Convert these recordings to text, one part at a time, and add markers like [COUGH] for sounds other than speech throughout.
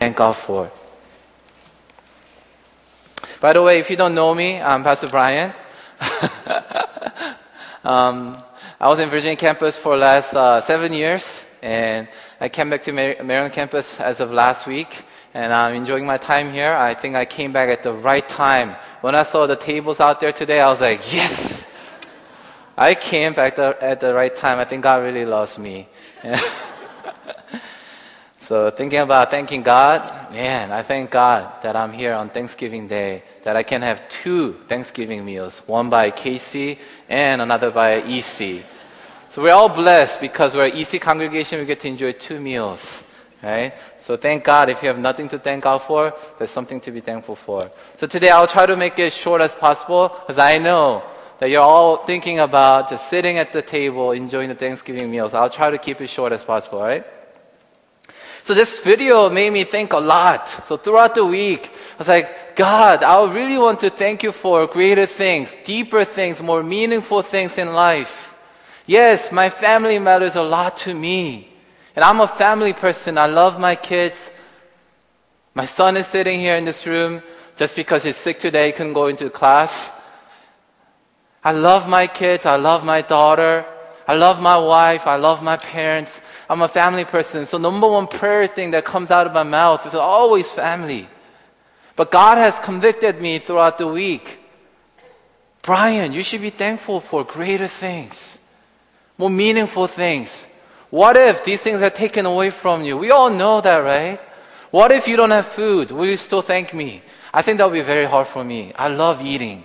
thank God for. By the way, if you don't know me, I'm Pastor Brian. [LAUGHS] um, I was in Virginia campus for the last uh, seven years, and I came back to Mar- Maryland campus as of last week, and I'm enjoying my time here. I think I came back at the right time. When I saw the tables out there today, I was like, yes! I came back the, at the right time. I think God really loves me. [LAUGHS] So thinking about thanking God, man, I thank God that I'm here on Thanksgiving Day, that I can have two Thanksgiving meals, one by KC and another by EC. So we're all blessed because we're an EC congregation, we get to enjoy two meals, right? So thank God. If you have nothing to thank God for, there's something to be thankful for. So today I'll try to make it as short as possible because I know that you're all thinking about just sitting at the table enjoying the Thanksgiving meals. I'll try to keep it short as possible, right? So this video made me think a lot. So throughout the week, I was like, God, I really want to thank you for greater things, deeper things, more meaningful things in life. Yes, my family matters a lot to me. And I'm a family person. I love my kids. My son is sitting here in this room just because he's sick today, he couldn't go into class. I love my kids. I love my daughter. I love my wife. I love my parents. I'm a family person. So number one prayer thing that comes out of my mouth is always family. But God has convicted me throughout the week. Brian, you should be thankful for greater things, more meaningful things. What if these things are taken away from you? We all know that, right? What if you don't have food? Will you still thank me? I think that would be very hard for me. I love eating.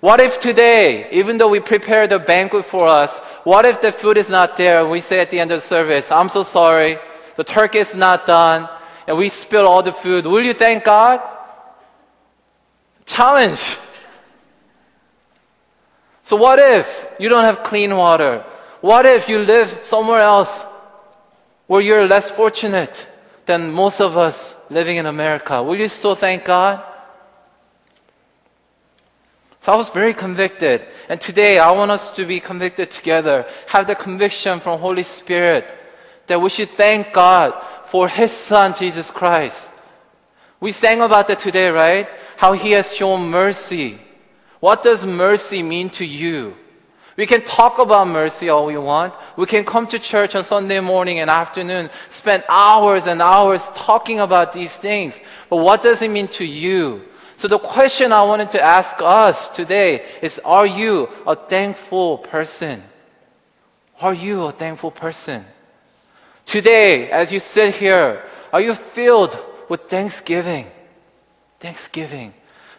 What if today, even though we prepare the banquet for us, what if the food is not there and we say at the end of the service, I'm so sorry, the turkey is not done, and we spill all the food. Will you thank God? Challenge. So what if you don't have clean water? What if you live somewhere else where you're less fortunate than most of us living in America? Will you still thank God? So I was very convicted. And today I want us to be convicted together, have the conviction from Holy Spirit that we should thank God for His Son, Jesus Christ. We sang about that today, right? How He has shown mercy. What does mercy mean to you? We can talk about mercy all we want. We can come to church on Sunday morning and afternoon, spend hours and hours talking about these things. But what does it mean to you? So the question I wanted to ask us today is Are you a thankful person? Are you a thankful person? Today, as you sit here, are you filled with thanksgiving? Thanksgiving.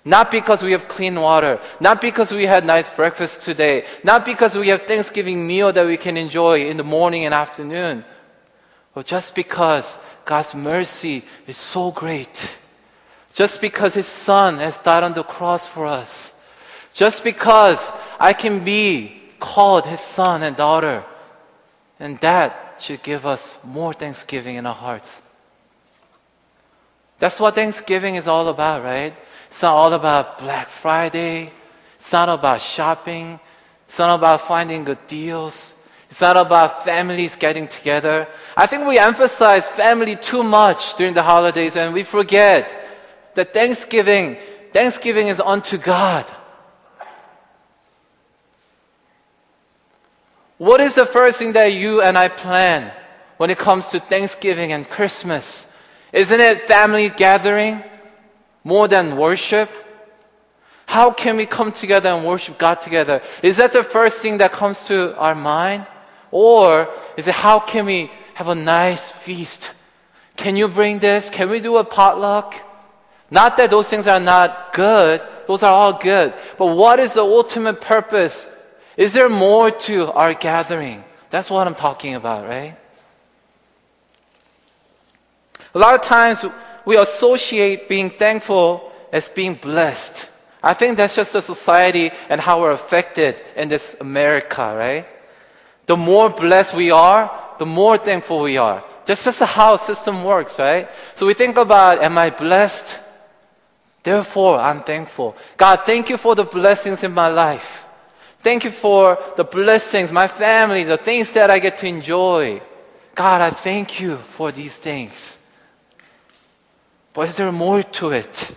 Not because we have clean water, not because we had nice breakfast today, not because we have Thanksgiving meal that we can enjoy in the morning and afternoon, but just because God's mercy is so great just because His Son has died on the cross for us. Just because I can be called His son and daughter. And that should give us more thanksgiving in our hearts. That's what Thanksgiving is all about, right? It's not all about Black Friday. It's not about shopping. It's not about finding good deals. It's not about families getting together. I think we emphasize family too much during the holidays and we forget that Thanksgiving, Thanksgiving is unto God. What is the first thing that you and I plan when it comes to Thanksgiving and Christmas? Isn't it family gathering more than worship? How can we come together and worship God together? Is that the first thing that comes to our mind? Or is it how can we have a nice feast? Can you bring this? Can we do a potluck? Not that those things are not good, those are all good. But what is the ultimate purpose? Is there more to our gathering? That's what I'm talking about, right? A lot of times we associate being thankful as being blessed. I think that's just the society and how we're affected in this America, right? The more blessed we are, the more thankful we are. That's just how system works, right? So we think about, am I blessed? Therefore, I'm thankful. God, thank you for the blessings in my life. Thank you for the blessings, my family, the things that I get to enjoy. God, I thank you for these things. But is there more to it?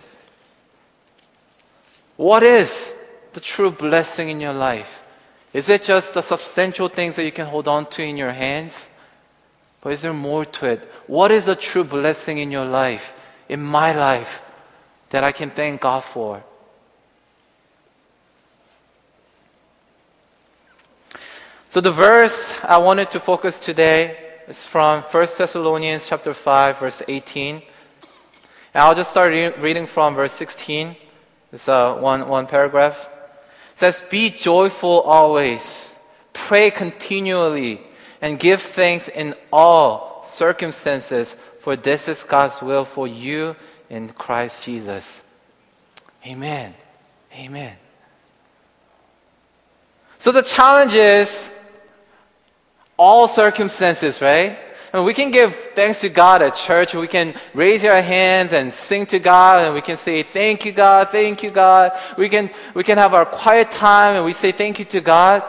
What is the true blessing in your life? Is it just the substantial things that you can hold on to in your hands? But is there more to it? What is a true blessing in your life, in my life, that I can thank God for? So the verse I wanted to focus today is from 1 Thessalonians chapter 5 verse 18. And I'll just start re- reading from verse 16. It's uh, one, one paragraph. It says, Be joyful always, pray continually, and give thanks in all circumstances, for this is God's will for you in Christ Jesus. Amen. Amen. So the challenge is all circumstances, right? And we can give thanks to God at church. We can raise our hands and sing to God and we can say, thank you, God, thank you, God. We can, we can have our quiet time and we say thank you to God.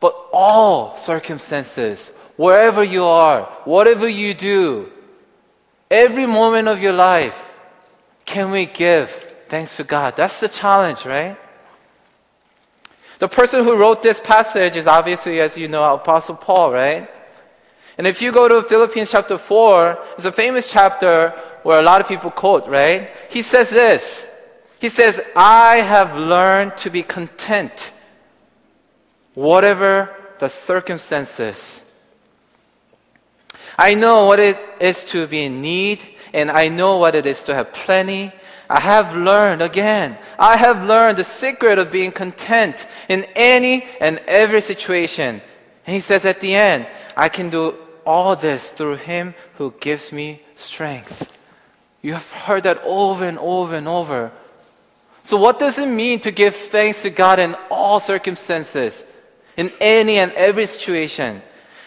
But all circumstances, wherever you are, whatever you do, every moment of your life, can we give thanks to God? That's the challenge, right? The person who wrote this passage is obviously, as you know, Apostle Paul, right? And if you go to Philippians chapter 4, it's a famous chapter where a lot of people quote, right? He says this. He says, I have learned to be content, whatever the circumstances. I know what it is to be in need, and I know what it is to have plenty. I have learned, again, I have learned the secret of being content in any and every situation. And he says at the end, I can do all this through Him who gives me strength. You have heard that over and over and over. So, what does it mean to give thanks to God in all circumstances, in any and every situation?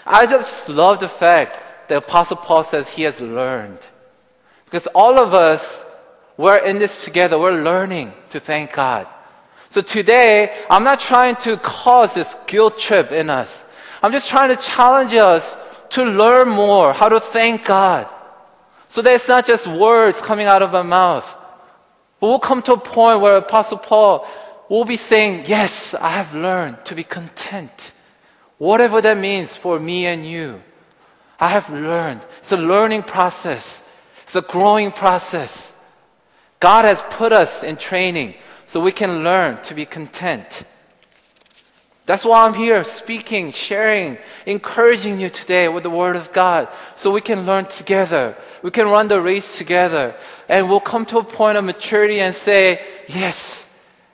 I just love the fact that Apostle Paul says he has learned. Because all of us, we're in this together, we're learning to thank God. So today, I'm not trying to cause this guilt trip in us. I'm just trying to challenge us to learn more how to thank God. So that it's not just words coming out of our mouth. But we'll come to a point where Apostle Paul will be saying, Yes, I have learned to be content. Whatever that means for me and you. I have learned. It's a learning process. It's a growing process. God has put us in training so we can learn to be content. That's why I'm here speaking, sharing, encouraging you today with the Word of God so we can learn together. We can run the race together. And we'll come to a point of maturity and say, Yes,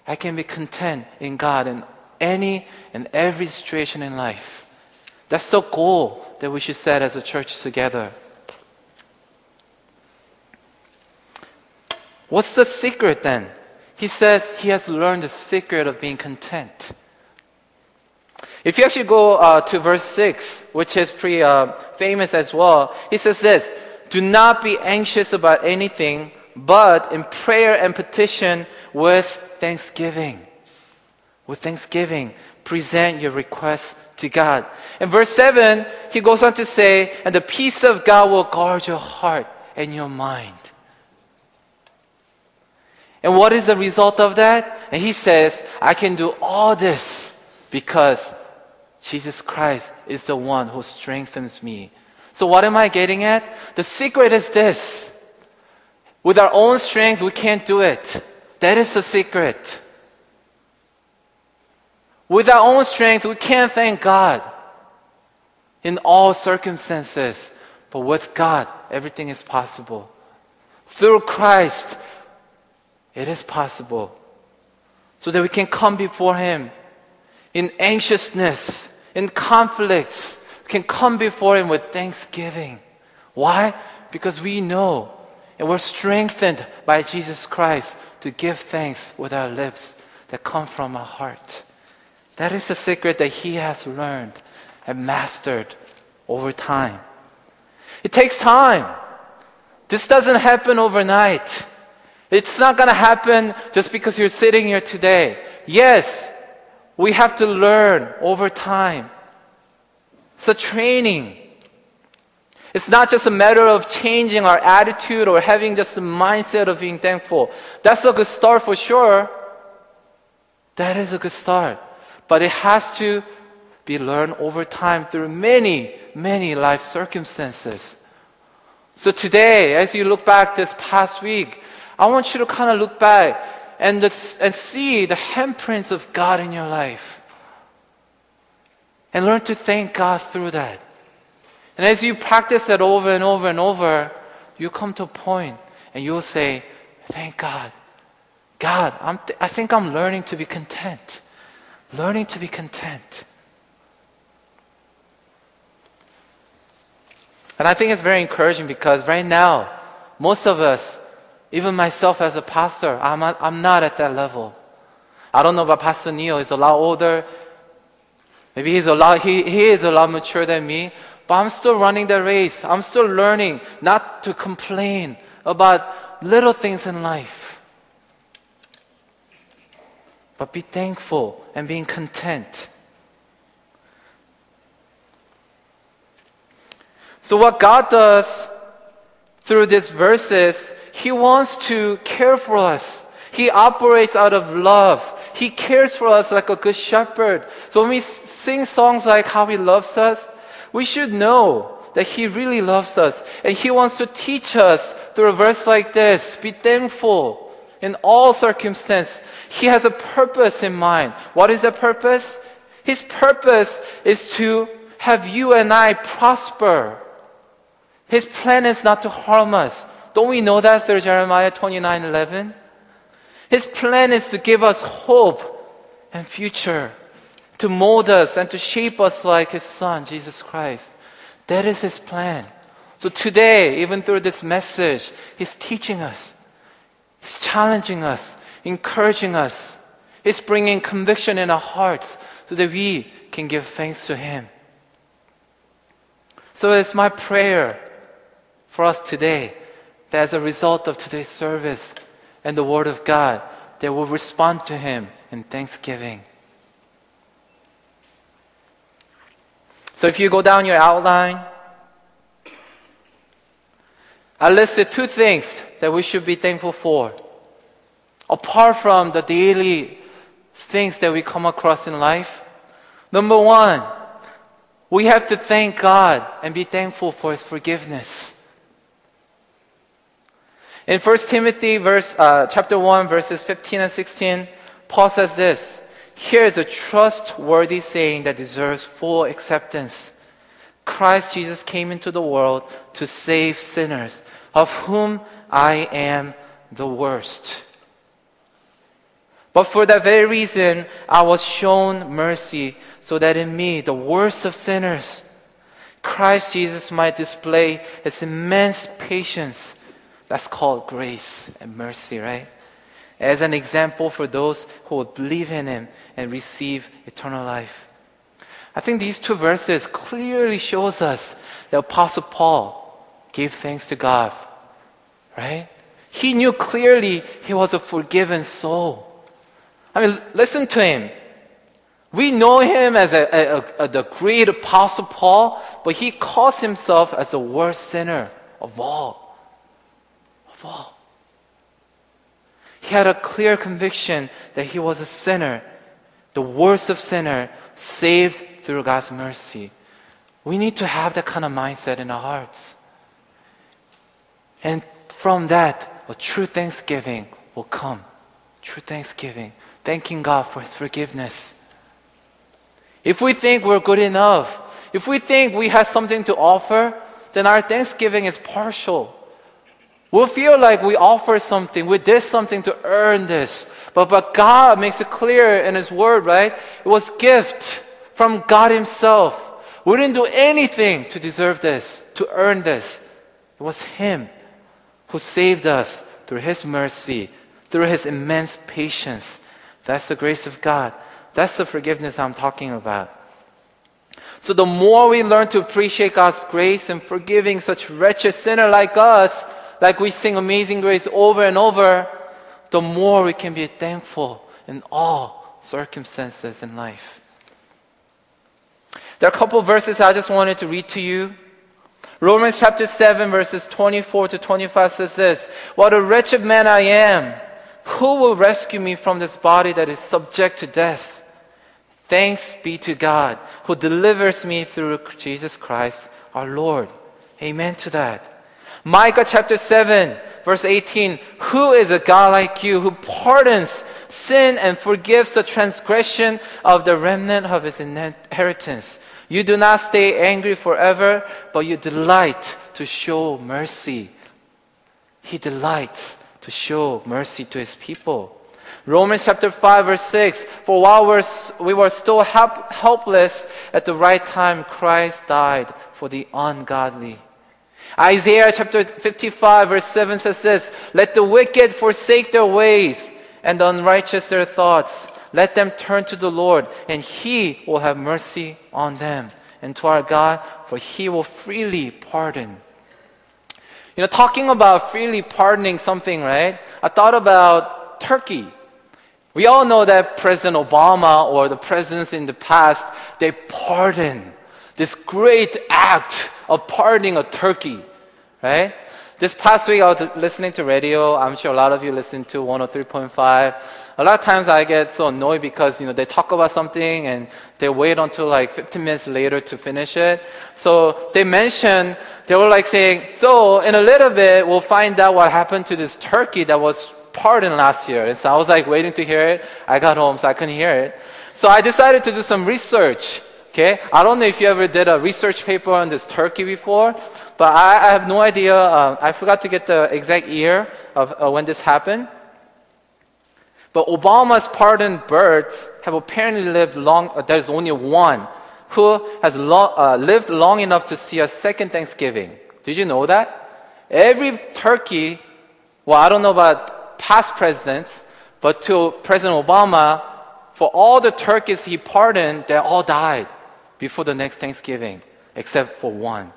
I can be content in God in any and every situation in life. That's the goal that we should set as a church together. What's the secret then? He says he has learned the secret of being content. If you actually go uh, to verse 6, which is pretty uh, famous as well, he says this Do not be anxious about anything, but in prayer and petition with thanksgiving. With thanksgiving, present your requests to God. In verse 7, he goes on to say, And the peace of God will guard your heart and your mind. And what is the result of that? And he says, I can do all this because Jesus Christ is the one who strengthens me. So, what am I getting at? The secret is this with our own strength, we can't do it. That is the secret. With our own strength, we can't thank God in all circumstances. But with God, everything is possible. Through Christ, it is possible. So that we can come before Him in anxiousness in conflicts can come before Him with thanksgiving. Why? Because we know and we're strengthened by Jesus Christ to give thanks with our lips that come from our heart. That is the secret that He has learned and mastered over time. It takes time. This doesn't happen overnight. It's not going to happen just because you're sitting here today. Yes, we have to learn over time. It's a training. It's not just a matter of changing our attitude or having just a mindset of being thankful. That's a good start for sure. That is a good start. But it has to be learned over time through many, many life circumstances. So today, as you look back this past week, I want you to kind of look back and, and see the handprints of God in your life. And learn to thank God through that. And as you practice that over and over and over, you come to a point and you'll say, Thank God. God, th- I think I'm learning to be content. Learning to be content. And I think it's very encouraging because right now, most of us, even myself as a pastor, I'm not, I'm not at that level. I don't know about Pastor Neil, he's a lot older. Maybe he's a lot, he, he is a lot mature than me, but I'm still running the race. I'm still learning not to complain about little things in life. But be thankful and being content. So, what God does through these verses, He wants to care for us. He operates out of love. He cares for us like a good shepherd. So, when we sing songs like How He Loves Us, we should know that He really loves us. And He wants to teach us through a verse like this be thankful in all circumstances. He has a purpose in mind. What is that purpose? His purpose is to have you and I prosper his plan is not to harm us. Don't we know that through Jeremiah 29 11? His plan is to give us hope and future, to mold us and to shape us like His Son, Jesus Christ. That is His plan. So today, even through this message, He's teaching us, He's challenging us, encouraging us, He's bringing conviction in our hearts so that we can give thanks to Him. So it's my prayer for us today that as a result of today's service and the Word of God, that we'll respond to Him in thanksgiving. So if you go down your outline, I listed two things that we should be thankful for. Apart from the daily things that we come across in life, number one, we have to thank God and be thankful for His forgiveness. In 1 Timothy verse, uh, chapter 1, verses 15 and 16, Paul says this Here is a trustworthy saying that deserves full acceptance. Christ Jesus came into the world to save sinners, of whom I am the worst. But for that very reason, I was shown mercy, so that in me, the worst of sinners, Christ Jesus might display his immense patience that's called grace and mercy, right? As an example for those who would believe in Him and receive eternal life. I think these two verses clearly shows us that Apostle Paul gave thanks to God, right? He knew clearly he was a forgiven soul. I mean, listen to him. We know him as a, a, a, the great apostle Paul, but he calls himself as the worst sinner of all Of all. He had a clear conviction that he was a sinner, the worst of sinner, saved through God's mercy. We need to have that kind of mindset in our hearts. And from that, a true thanksgiving will come. True thanksgiving. Thanking God for His forgiveness. If we think we're good enough, if we think we have something to offer, then our thanksgiving is partial. We'll feel like we offer something, we did something to earn this. But, but God makes it clear in His Word, right? It was gift from God Himself. We didn't do anything to deserve this, to earn this. It was Him who saved us through His mercy, through His immense patience. That's the grace of God. That's the forgiveness I'm talking about. So the more we learn to appreciate God's grace and forgiving such wretched sinner like us, like we sing Amazing Grace over and over, the more we can be thankful in all circumstances in life. There are a couple verses I just wanted to read to you. Romans chapter 7 verses 24 to 25 says this, What a wretched man I am! Who will rescue me from this body that is subject to death? Thanks be to God who delivers me through Jesus Christ our Lord. Amen to that. Micah chapter 7 verse 18, Who is a God like you who pardons sin and forgives the transgression of the remnant of his inheritance? You do not stay angry forever, but you delight to show mercy. He delights to show mercy to his people. Romans chapter 5 verse 6, for while we're, we were still help, helpless at the right time, Christ died for the ungodly. Isaiah chapter 55 verse 7 says this, let the wicked forsake their ways and the unrighteous their thoughts. Let them turn to the Lord and he will have mercy on them and to our God for he will freely pardon. You know, talking about freely pardoning something, right? I thought about Turkey. We all know that President Obama or the presidents in the past, they pardon this great act of pardoning a turkey, right? This past week, I was listening to radio. I'm sure a lot of you listen to 103.5. A lot of times I get so annoyed because, you know, they talk about something and they wait until like 15 minutes later to finish it. So they mentioned, they were like saying, so in a little bit, we'll find out what happened to this turkey that was pardoned last year. And so I was like waiting to hear it. I got home, so I couldn't hear it. So I decided to do some research. Okay, I don't know if you ever did a research paper on this turkey before, but I, I have no idea. Uh, I forgot to get the exact year of uh, when this happened. But Obama's pardoned birds have apparently lived long. Uh, there's only one who has lo- uh, lived long enough to see a second Thanksgiving. Did you know that? Every turkey, well, I don't know about past presidents, but to President Obama, for all the turkeys he pardoned, they all died before the next Thanksgiving, except for one.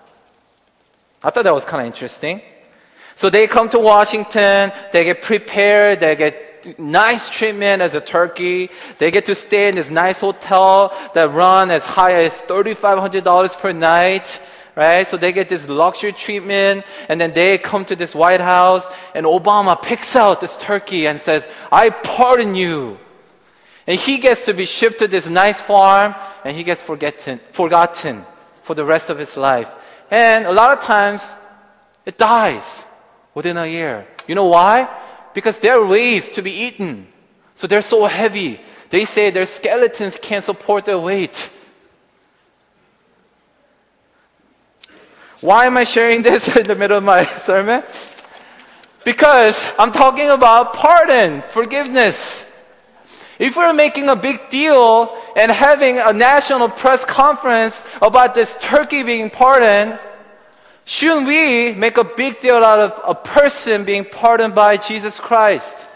I thought that was kind of interesting. So they come to Washington, they get prepared, they nice treatment as a turkey. They get to stay in this nice hotel that run as high as $3,500 per night. Right? So they get this luxury treatment and then they come to this White House and Obama picks out this turkey and says, I pardon you. And he gets to be shipped to this nice farm and he gets forgotten for the rest of his life. And a lot of times it dies within a year. You know why? Because they're raised to be eaten. So they're so heavy. They say their skeletons can't support their weight. Why am I sharing this [LAUGHS] in the middle of my [LAUGHS] sermon? Because I'm talking about pardon, forgiveness. If we're making a big deal and having a national press conference about this turkey being pardoned, shouldn't we make a big deal out of a person being pardoned by Jesus Christ?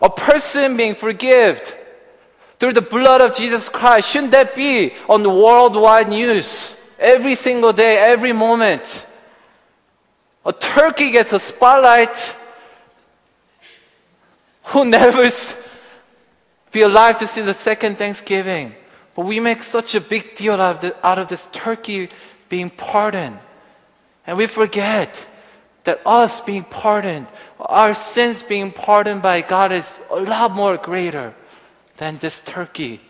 A person being forgiven through the blood of Jesus Christ. Shouldn't that be on the worldwide news every single day, every moment? A turkey gets a spotlight who never be alive to see the second Thanksgiving. But we make such a big deal out of, out of this turkey being pardoned. And we forget that us being pardoned, our sins being pardoned by God is a lot more greater than this turkey.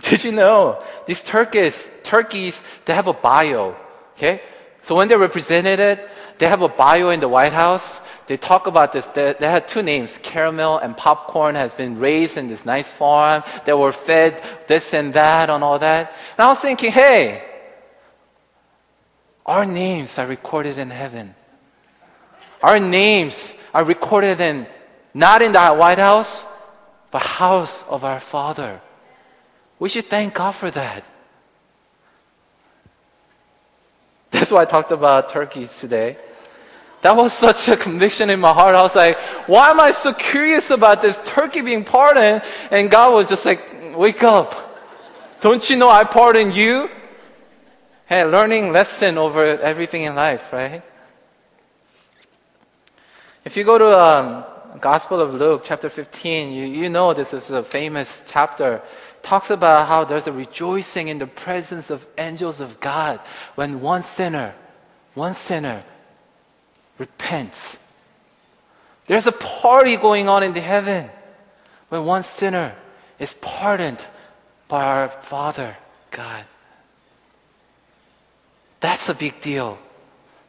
[LAUGHS] Did you know these turkeys, turkeys, they have a bio, okay? So when they're represented, they have a bio in the White House they talk about this. They, they, had two names, caramel and popcorn has been raised in this nice farm. They were fed this and that and all that. And I was thinking, hey, our names are recorded in heaven. Our names are recorded in, not in the White House, but house of our Father. We should thank God for that. [LAUGHS] That's why I talked about turkeys today. That was such a conviction in my heart. I was like, why am I so curious about this turkey being pardoned? And God was just like, wake up. Don't you know I pardon you? Hey, learning lesson over everything in life, right? If you go to um, Gospel of Luke, chapter 15, you, you know this is a famous chapter. talks about how there's a rejoicing in the presence of angels of God when one sinner, one sinner repents. There's a party going on in the heaven when one sinner is pardoned by our Father, God. That's a big deal.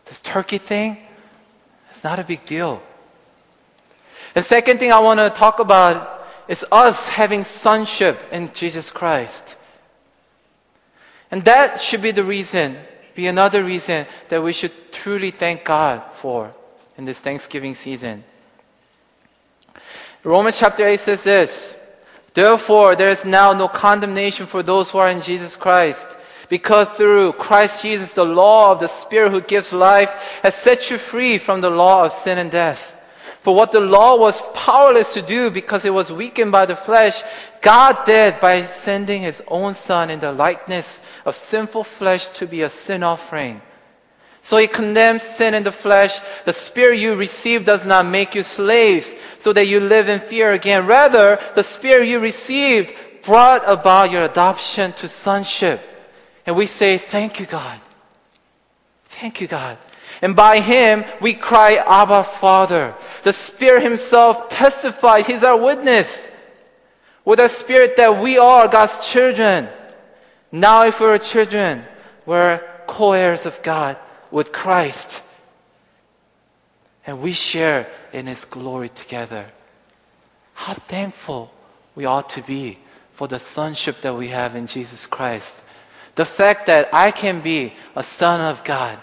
This turkey thing, it's not a big deal. The second thing I want to talk about is us having sonship in Jesus Christ. And that should be the reason, be another reason that we should truly thank God for in this Thanksgiving season. Romans chapter 8 says this Therefore, there is now no condemnation for those who are in Jesus Christ. Because through Christ Jesus, the law of the Spirit who gives life has set you free from the law of sin and death. For what the law was powerless to do because it was weakened by the flesh, God did by sending his own Son in the likeness of sinful flesh to be a sin offering. So he condemns sin in the flesh. The spirit you receive does not make you slaves so that you live in fear again. Rather, the spirit you received brought about your adoption to sonship. And we say, Thank you, God. Thank you, God. And by him, we cry, Abba, Father. The Spirit Himself testifies, He's our witness. With the Spirit that we are God's children. Now, if we're children, we're co heirs of God with Christ. And we share in His glory together. How thankful we ought to be for the sonship that we have in Jesus Christ. The fact that I can be a son of God.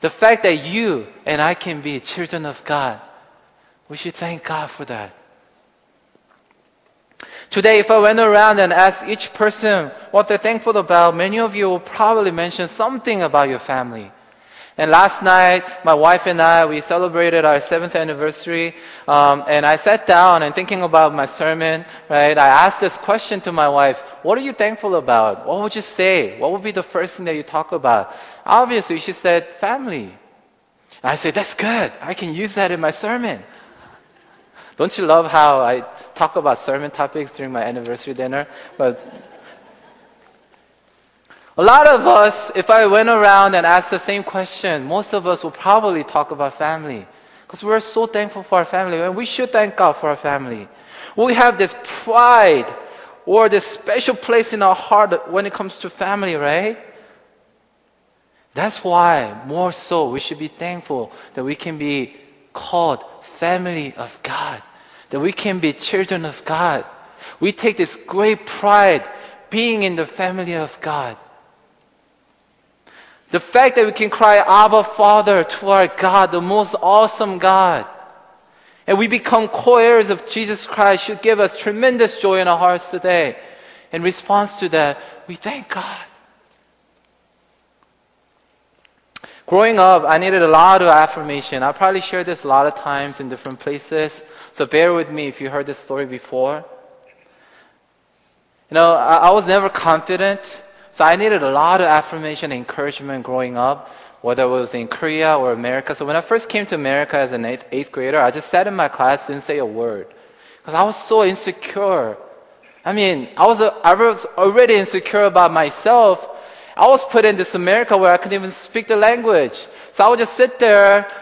The fact that you and I can be children of God. We should thank God for that. Today, if I went around and asked each person what they're thankful about, many of you will probably mention something about your family. And last night, my wife and I, we celebrated our seventh anniversary. Um, and I sat down and thinking about my sermon, right? I asked this question to my wife, what are you thankful about? What would you say? What would be the first thing that you talk about? Obviously, she said, family. And I said, that's good. I can use that in my sermon. Don't you love how I talk about sermon topics during my anniversary dinner? But a lot of us, if I went around and asked the same question, most of us will probably talk about family. Because we're so thankful for our family, and we should thank God for our family. We have this pride or this special place in our heart when it comes to family, right? That's why, more so, we should be thankful that we can be called family of God, that we can be children of God. We take this great pride being in the family of God. The fact that we can cry, Abba, Father, to our God, the most awesome God, and we become co heirs of Jesus Christ should give us tremendous joy in our hearts today. In response to that, we thank God. Growing up, I needed a lot of affirmation. I probably shared this a lot of times in different places, so bear with me if you heard this story before. You know, I, I was never confident, so I needed a lot of affirmation and encouragement growing up, whether it was in Korea or America. So when I first came to America as an eighth, eighth grader, I just sat in my class, didn't say a word, because I was so insecure. I mean, I was, I was already insecure about myself, I was put in this America where I couldn't even speak the language. So I would just sit there,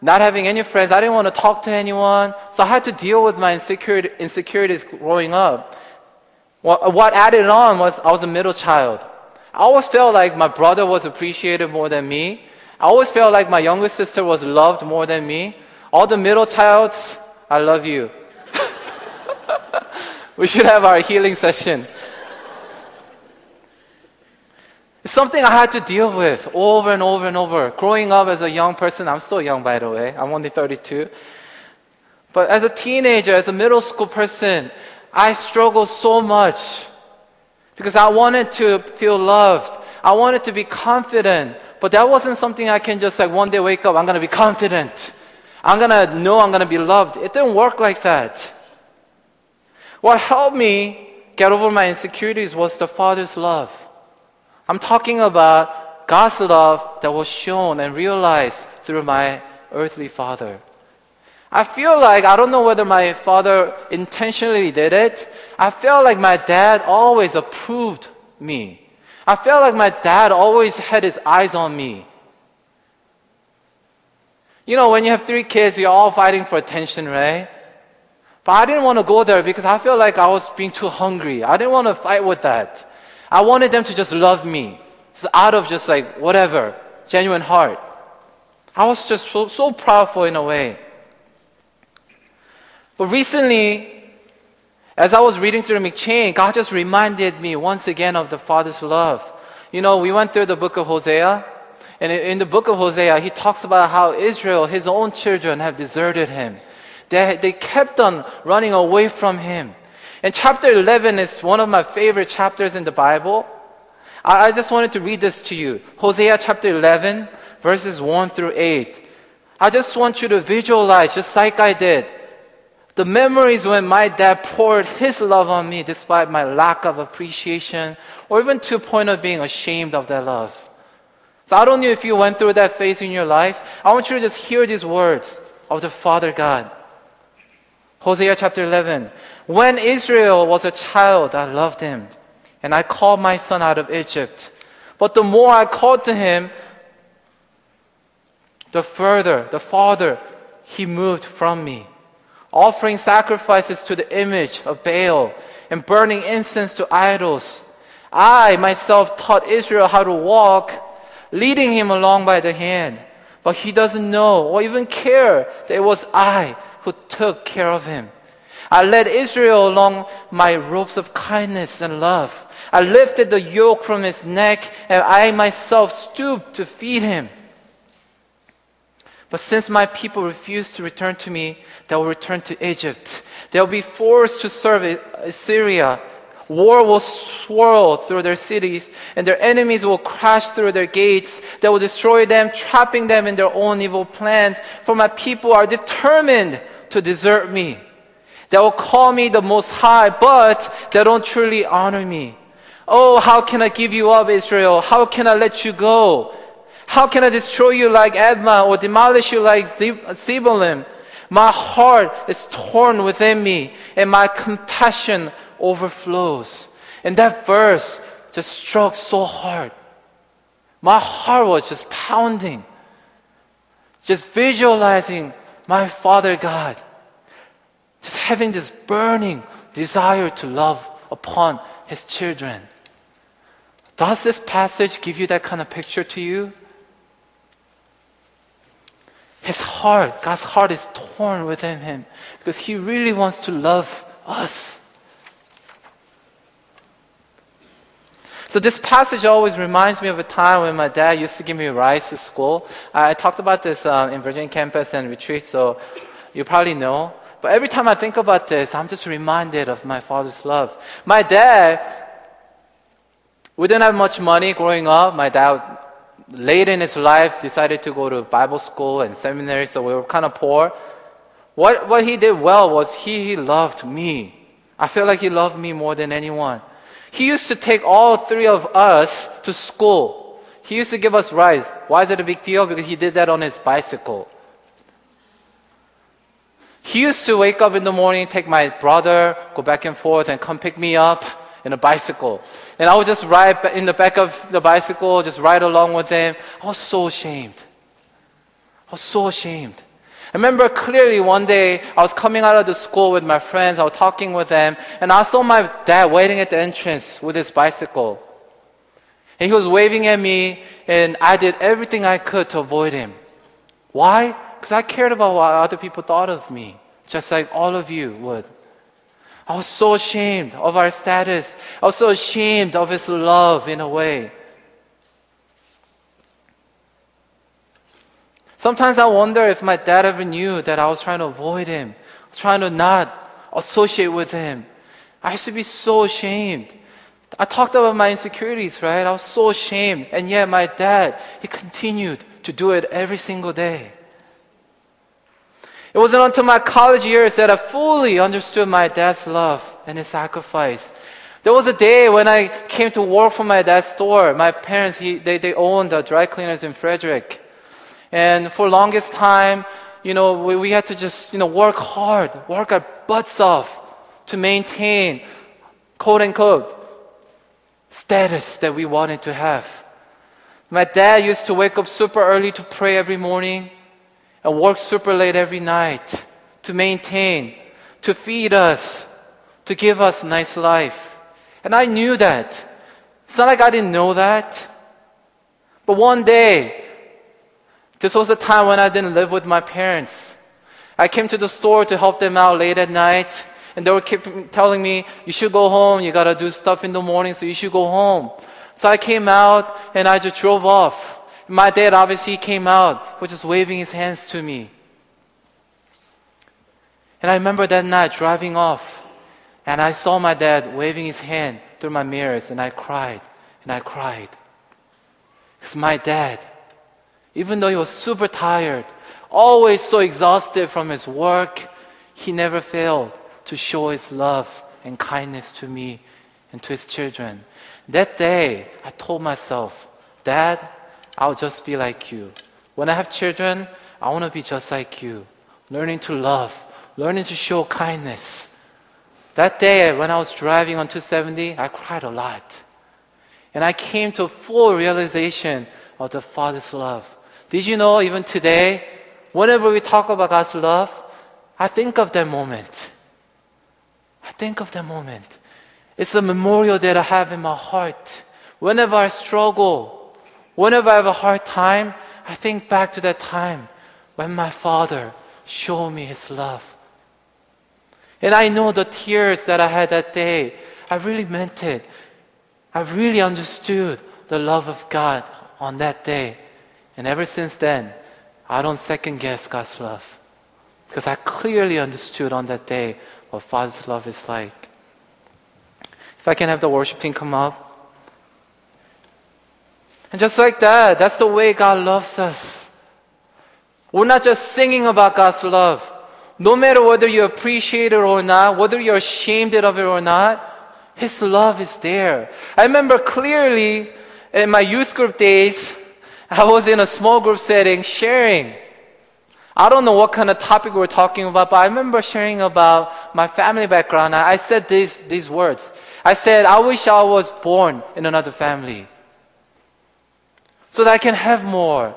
not having any friends. I didn't want to talk to anyone. So I had to deal with my insecurity, insecurities growing up. What, what added on was I was a middle child. I always felt like my brother was appreciated more than me. I always felt like my younger sister was loved more than me. All the middle childs, I love you. [LAUGHS] we should have our healing session. It's something I had to deal with over and over and over. Growing up as a young person, I'm still young by the way, I'm only 32. But as a teenager, as a middle school person, I struggled so much because I wanted to feel loved. I wanted to be confident. But that wasn't something I can just like one day wake up, I'm going to be confident. I'm going to know I'm going to be loved. It didn't work like that. What helped me get over my insecurities was the Father's love. I'm talking about God's love that was shown and realized through my earthly father. I feel like, I don't know whether my father intentionally did it. I feel like my dad always approved me. I felt like my dad always had his eyes on me. You know, when you have three kids, you're all fighting for attention, right? But I didn't want to go there because I felt like I was being too hungry. I didn't want to fight with that. I wanted them to just love me. It's out of just like whatever, genuine heart. I was just so, so powerful in a way. But recently, as I was reading through M'Cheyne, God just reminded me once again of the Father's love. You know, we went through the book of Hosea, and in the book of Hosea, he talks about how Israel, his own children, have deserted him. They, they kept on running away from him. And chapter 11 is one of my favorite chapters in the Bible. I, I just wanted to read this to you. Hosea chapter 11, verses 1 through 8. I just want you to visualize, just like I did, the memories when my dad poured his love on me despite my lack of appreciation or even to a point of being ashamed of that love. So I don't know if you went through that phase in your life. I want you to just hear these words of the Father God. Hosea chapter 11. When Israel was a child, I loved him, and I called my son out of Egypt. But the more I called to him, the further, the farther he moved from me, offering sacrifices to the image of Baal and burning incense to idols. I myself taught Israel how to walk, leading him along by the hand. But he doesn't know or even care that it was I who took care of him. I led Israel along my ropes of kindness and love. I lifted the yoke from his neck, and I myself stooped to feed him. But since my people refuse to return to me, they will return to Egypt. They will be forced to serve Assyria. War will swirl through their cities, and their enemies will crash through their gates. They will destroy them, trapping them in their own evil plans. For my people are determined to desert me. They will call me the Most High, but they don't truly honor me. Oh, how can I give you up, Israel? How can I let you go? How can I destroy you like Admah or demolish you like Zeboim? My heart is torn within me and my compassion overflows. And that verse just struck so hard. My heart was just pounding, just visualizing my Father God, just having this burning desire to love upon His children. Does this passage give you that kind of picture to you? His heart, God's heart is torn within him because he really wants to love us. So this passage always reminds me of a time when my dad used to give me rides to school. I talked about this uh, in Virginia campus and retreat, so you probably know. But every time I think about this, I'm just reminded of my father's love. My dad, we didn't have much money growing up. My dad late in his life decided to go to Bible school and seminary, so we were kind of poor. What, what he did well was he, he loved me. I feel like he loved me more than anyone. He used to take all three of us to school. He used to give us rides. Why is it a big deal? Because he did that on his bicycle. He used to wake up in the morning, take my brother, go back and forth, and come pick me up in a bicycle. And I would just ride in the back of the bicycle, just ride along with him. I was so ashamed. I was so ashamed. I remember clearly one day I was coming out of the school with my friends, I was talking with them, and I saw my dad waiting at the entrance with his bicycle. And he was waving at me, and I did everything I could to avoid him. Why? Because I cared about what other people thought of me, just like all of you would. I was so ashamed of our status. I was so ashamed of His love in a way. Sometimes I wonder if my dad ever knew that I was trying to avoid him, trying to not associate with him. I used to be so ashamed. I talked about my insecurities, right? I was so ashamed. And yet my dad, he continued to do it every single day. It wasn't until my college years that I fully understood my dad's love and his sacrifice. There was a day when I came to work for my dad's store. My parents, he, they, they owned the dry cleaners in Frederick. And for longest time, you know, we, we had to just, you know, work hard, work our butts off to maintain, quote unquote, status that we wanted to have. My dad used to wake up super early to pray every morning and work super late every night to maintain, to feed us, to give us nice life. And I knew that. It's not like I didn't know that. But one day, this was a time when I didn't live with my parents. I came to the store to help them out late at night, and they were keep telling me, You should go home, you gotta do stuff in the morning, so you should go home. So I came out and I just drove off. My dad obviously came out, was just waving his hands to me. And I remember that night driving off, and I saw my dad waving his hand through my mirrors, and I cried, and I cried. Because my dad, even though he was super tired, always so exhausted from his work, he never failed to show his love and kindness to me and to his children. That day, I told myself, Dad, I'll just be like you. When I have children, I want to be just like you, learning to love, learning to show kindness. That day, when I was driving on 270, I cried a lot. And I came to a full realization of the Father's love. Did you know, even today, whenever we talk about God's love, I think of that moment. I think of that moment. It's a memorial that I have in my heart. Whenever I struggle, whenever I have a hard time, I think back to that time when my father showed me his love. And I know the tears that I had that day, I really meant it. I really understood the love of God on that day. And ever since then, I don't second guess God's love. Because I clearly understood on that day what Father's love is like. If I can have the worship team come up. And just like that, that's the way God loves us. We're not just singing about God's love. No matter whether you appreciate it or not, whether you're ashamed of it or not, His love is there. I remember clearly in my youth group days, I was in a small group setting sharing. I don't know what kind of topic we're talking about, but I remember sharing about my family background. I said these, these words. I said, I wish I was born in another family so that I can have more,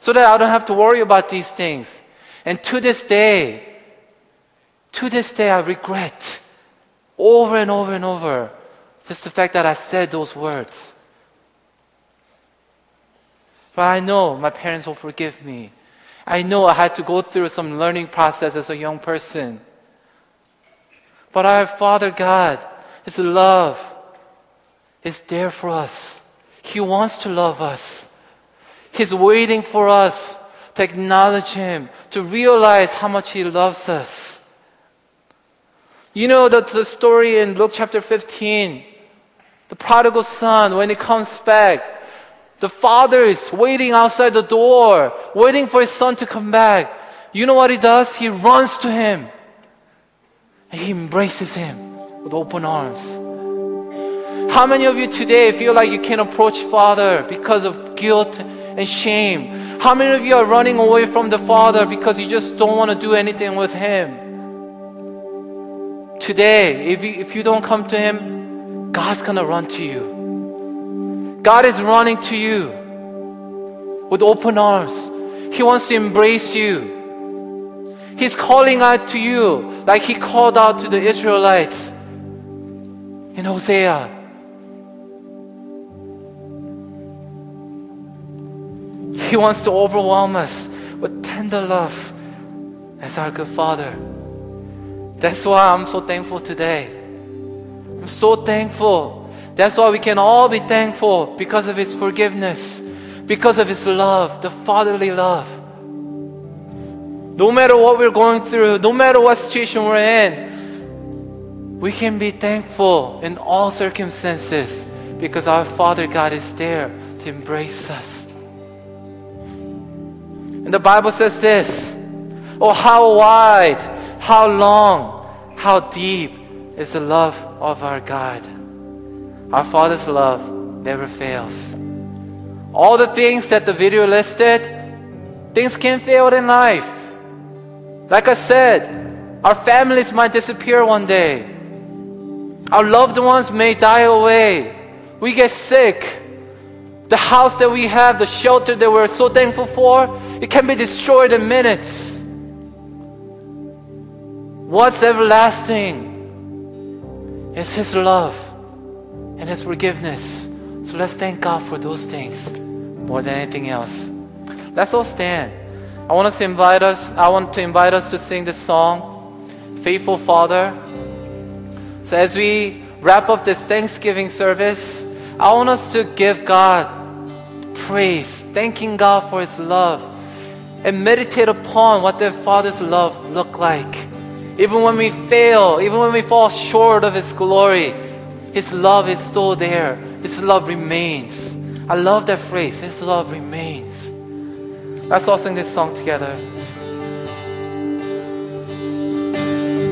so that I don't have to worry about these things. And to this day, to this day, I regret over and over and over just the fact that I said those words. But I know my parents will forgive me. I know I had to go through some learning process as a young person. But our Father God, His love is there for us. He wants to love us. He's waiting for us to acknowledge Him, to realize how much He loves us. You know that the story in Luke chapter 15, the prodigal son, when he comes back, the father is waiting outside the door, waiting for his son to come back. You know what he does? He runs to him. And he embraces him with open arms. How many of you today feel like you can't approach Father because of guilt and shame? How many of you are running away from the Father because you just don't want to do anything with Him? Today, if you, if you don't come to Him, God's going to run to you. God is running to you with open arms. He wants to embrace you. He's calling out to you like He called out to the Israelites in Hosea. He wants to overwhelm us with tender love as our good Father. That's why I'm so thankful today. I'm so thankful. That's why we can all be thankful because of His forgiveness, because of His love, the fatherly love. No matter what we're going through, no matter what situation we're in, we can be thankful in all circumstances because our Father God is there to embrace us. And the Bible says this Oh, how wide, how long, how deep is the love of our God. Our Father's love never fails. All the things that the video listed, things can fail in life. Like I said, our families might disappear one day. Our loved ones may die away. We get sick. The house that we have, the shelter that we're so thankful for, it can be destroyed in minutes. What's everlasting is His love and His forgiveness. So let's thank God for those things more than anything else. Let's all stand. I want us to invite us, I want to invite us to sing this song, Faithful Father. So as we wrap up this Thanksgiving service, I want us to give God praise, thanking God for His love, and meditate upon what their Father's love looked like. Even when we fail, even when we fall short of His glory, His love is still there. His love remains. I love that phrase. His love remains. Let's all sing this song together.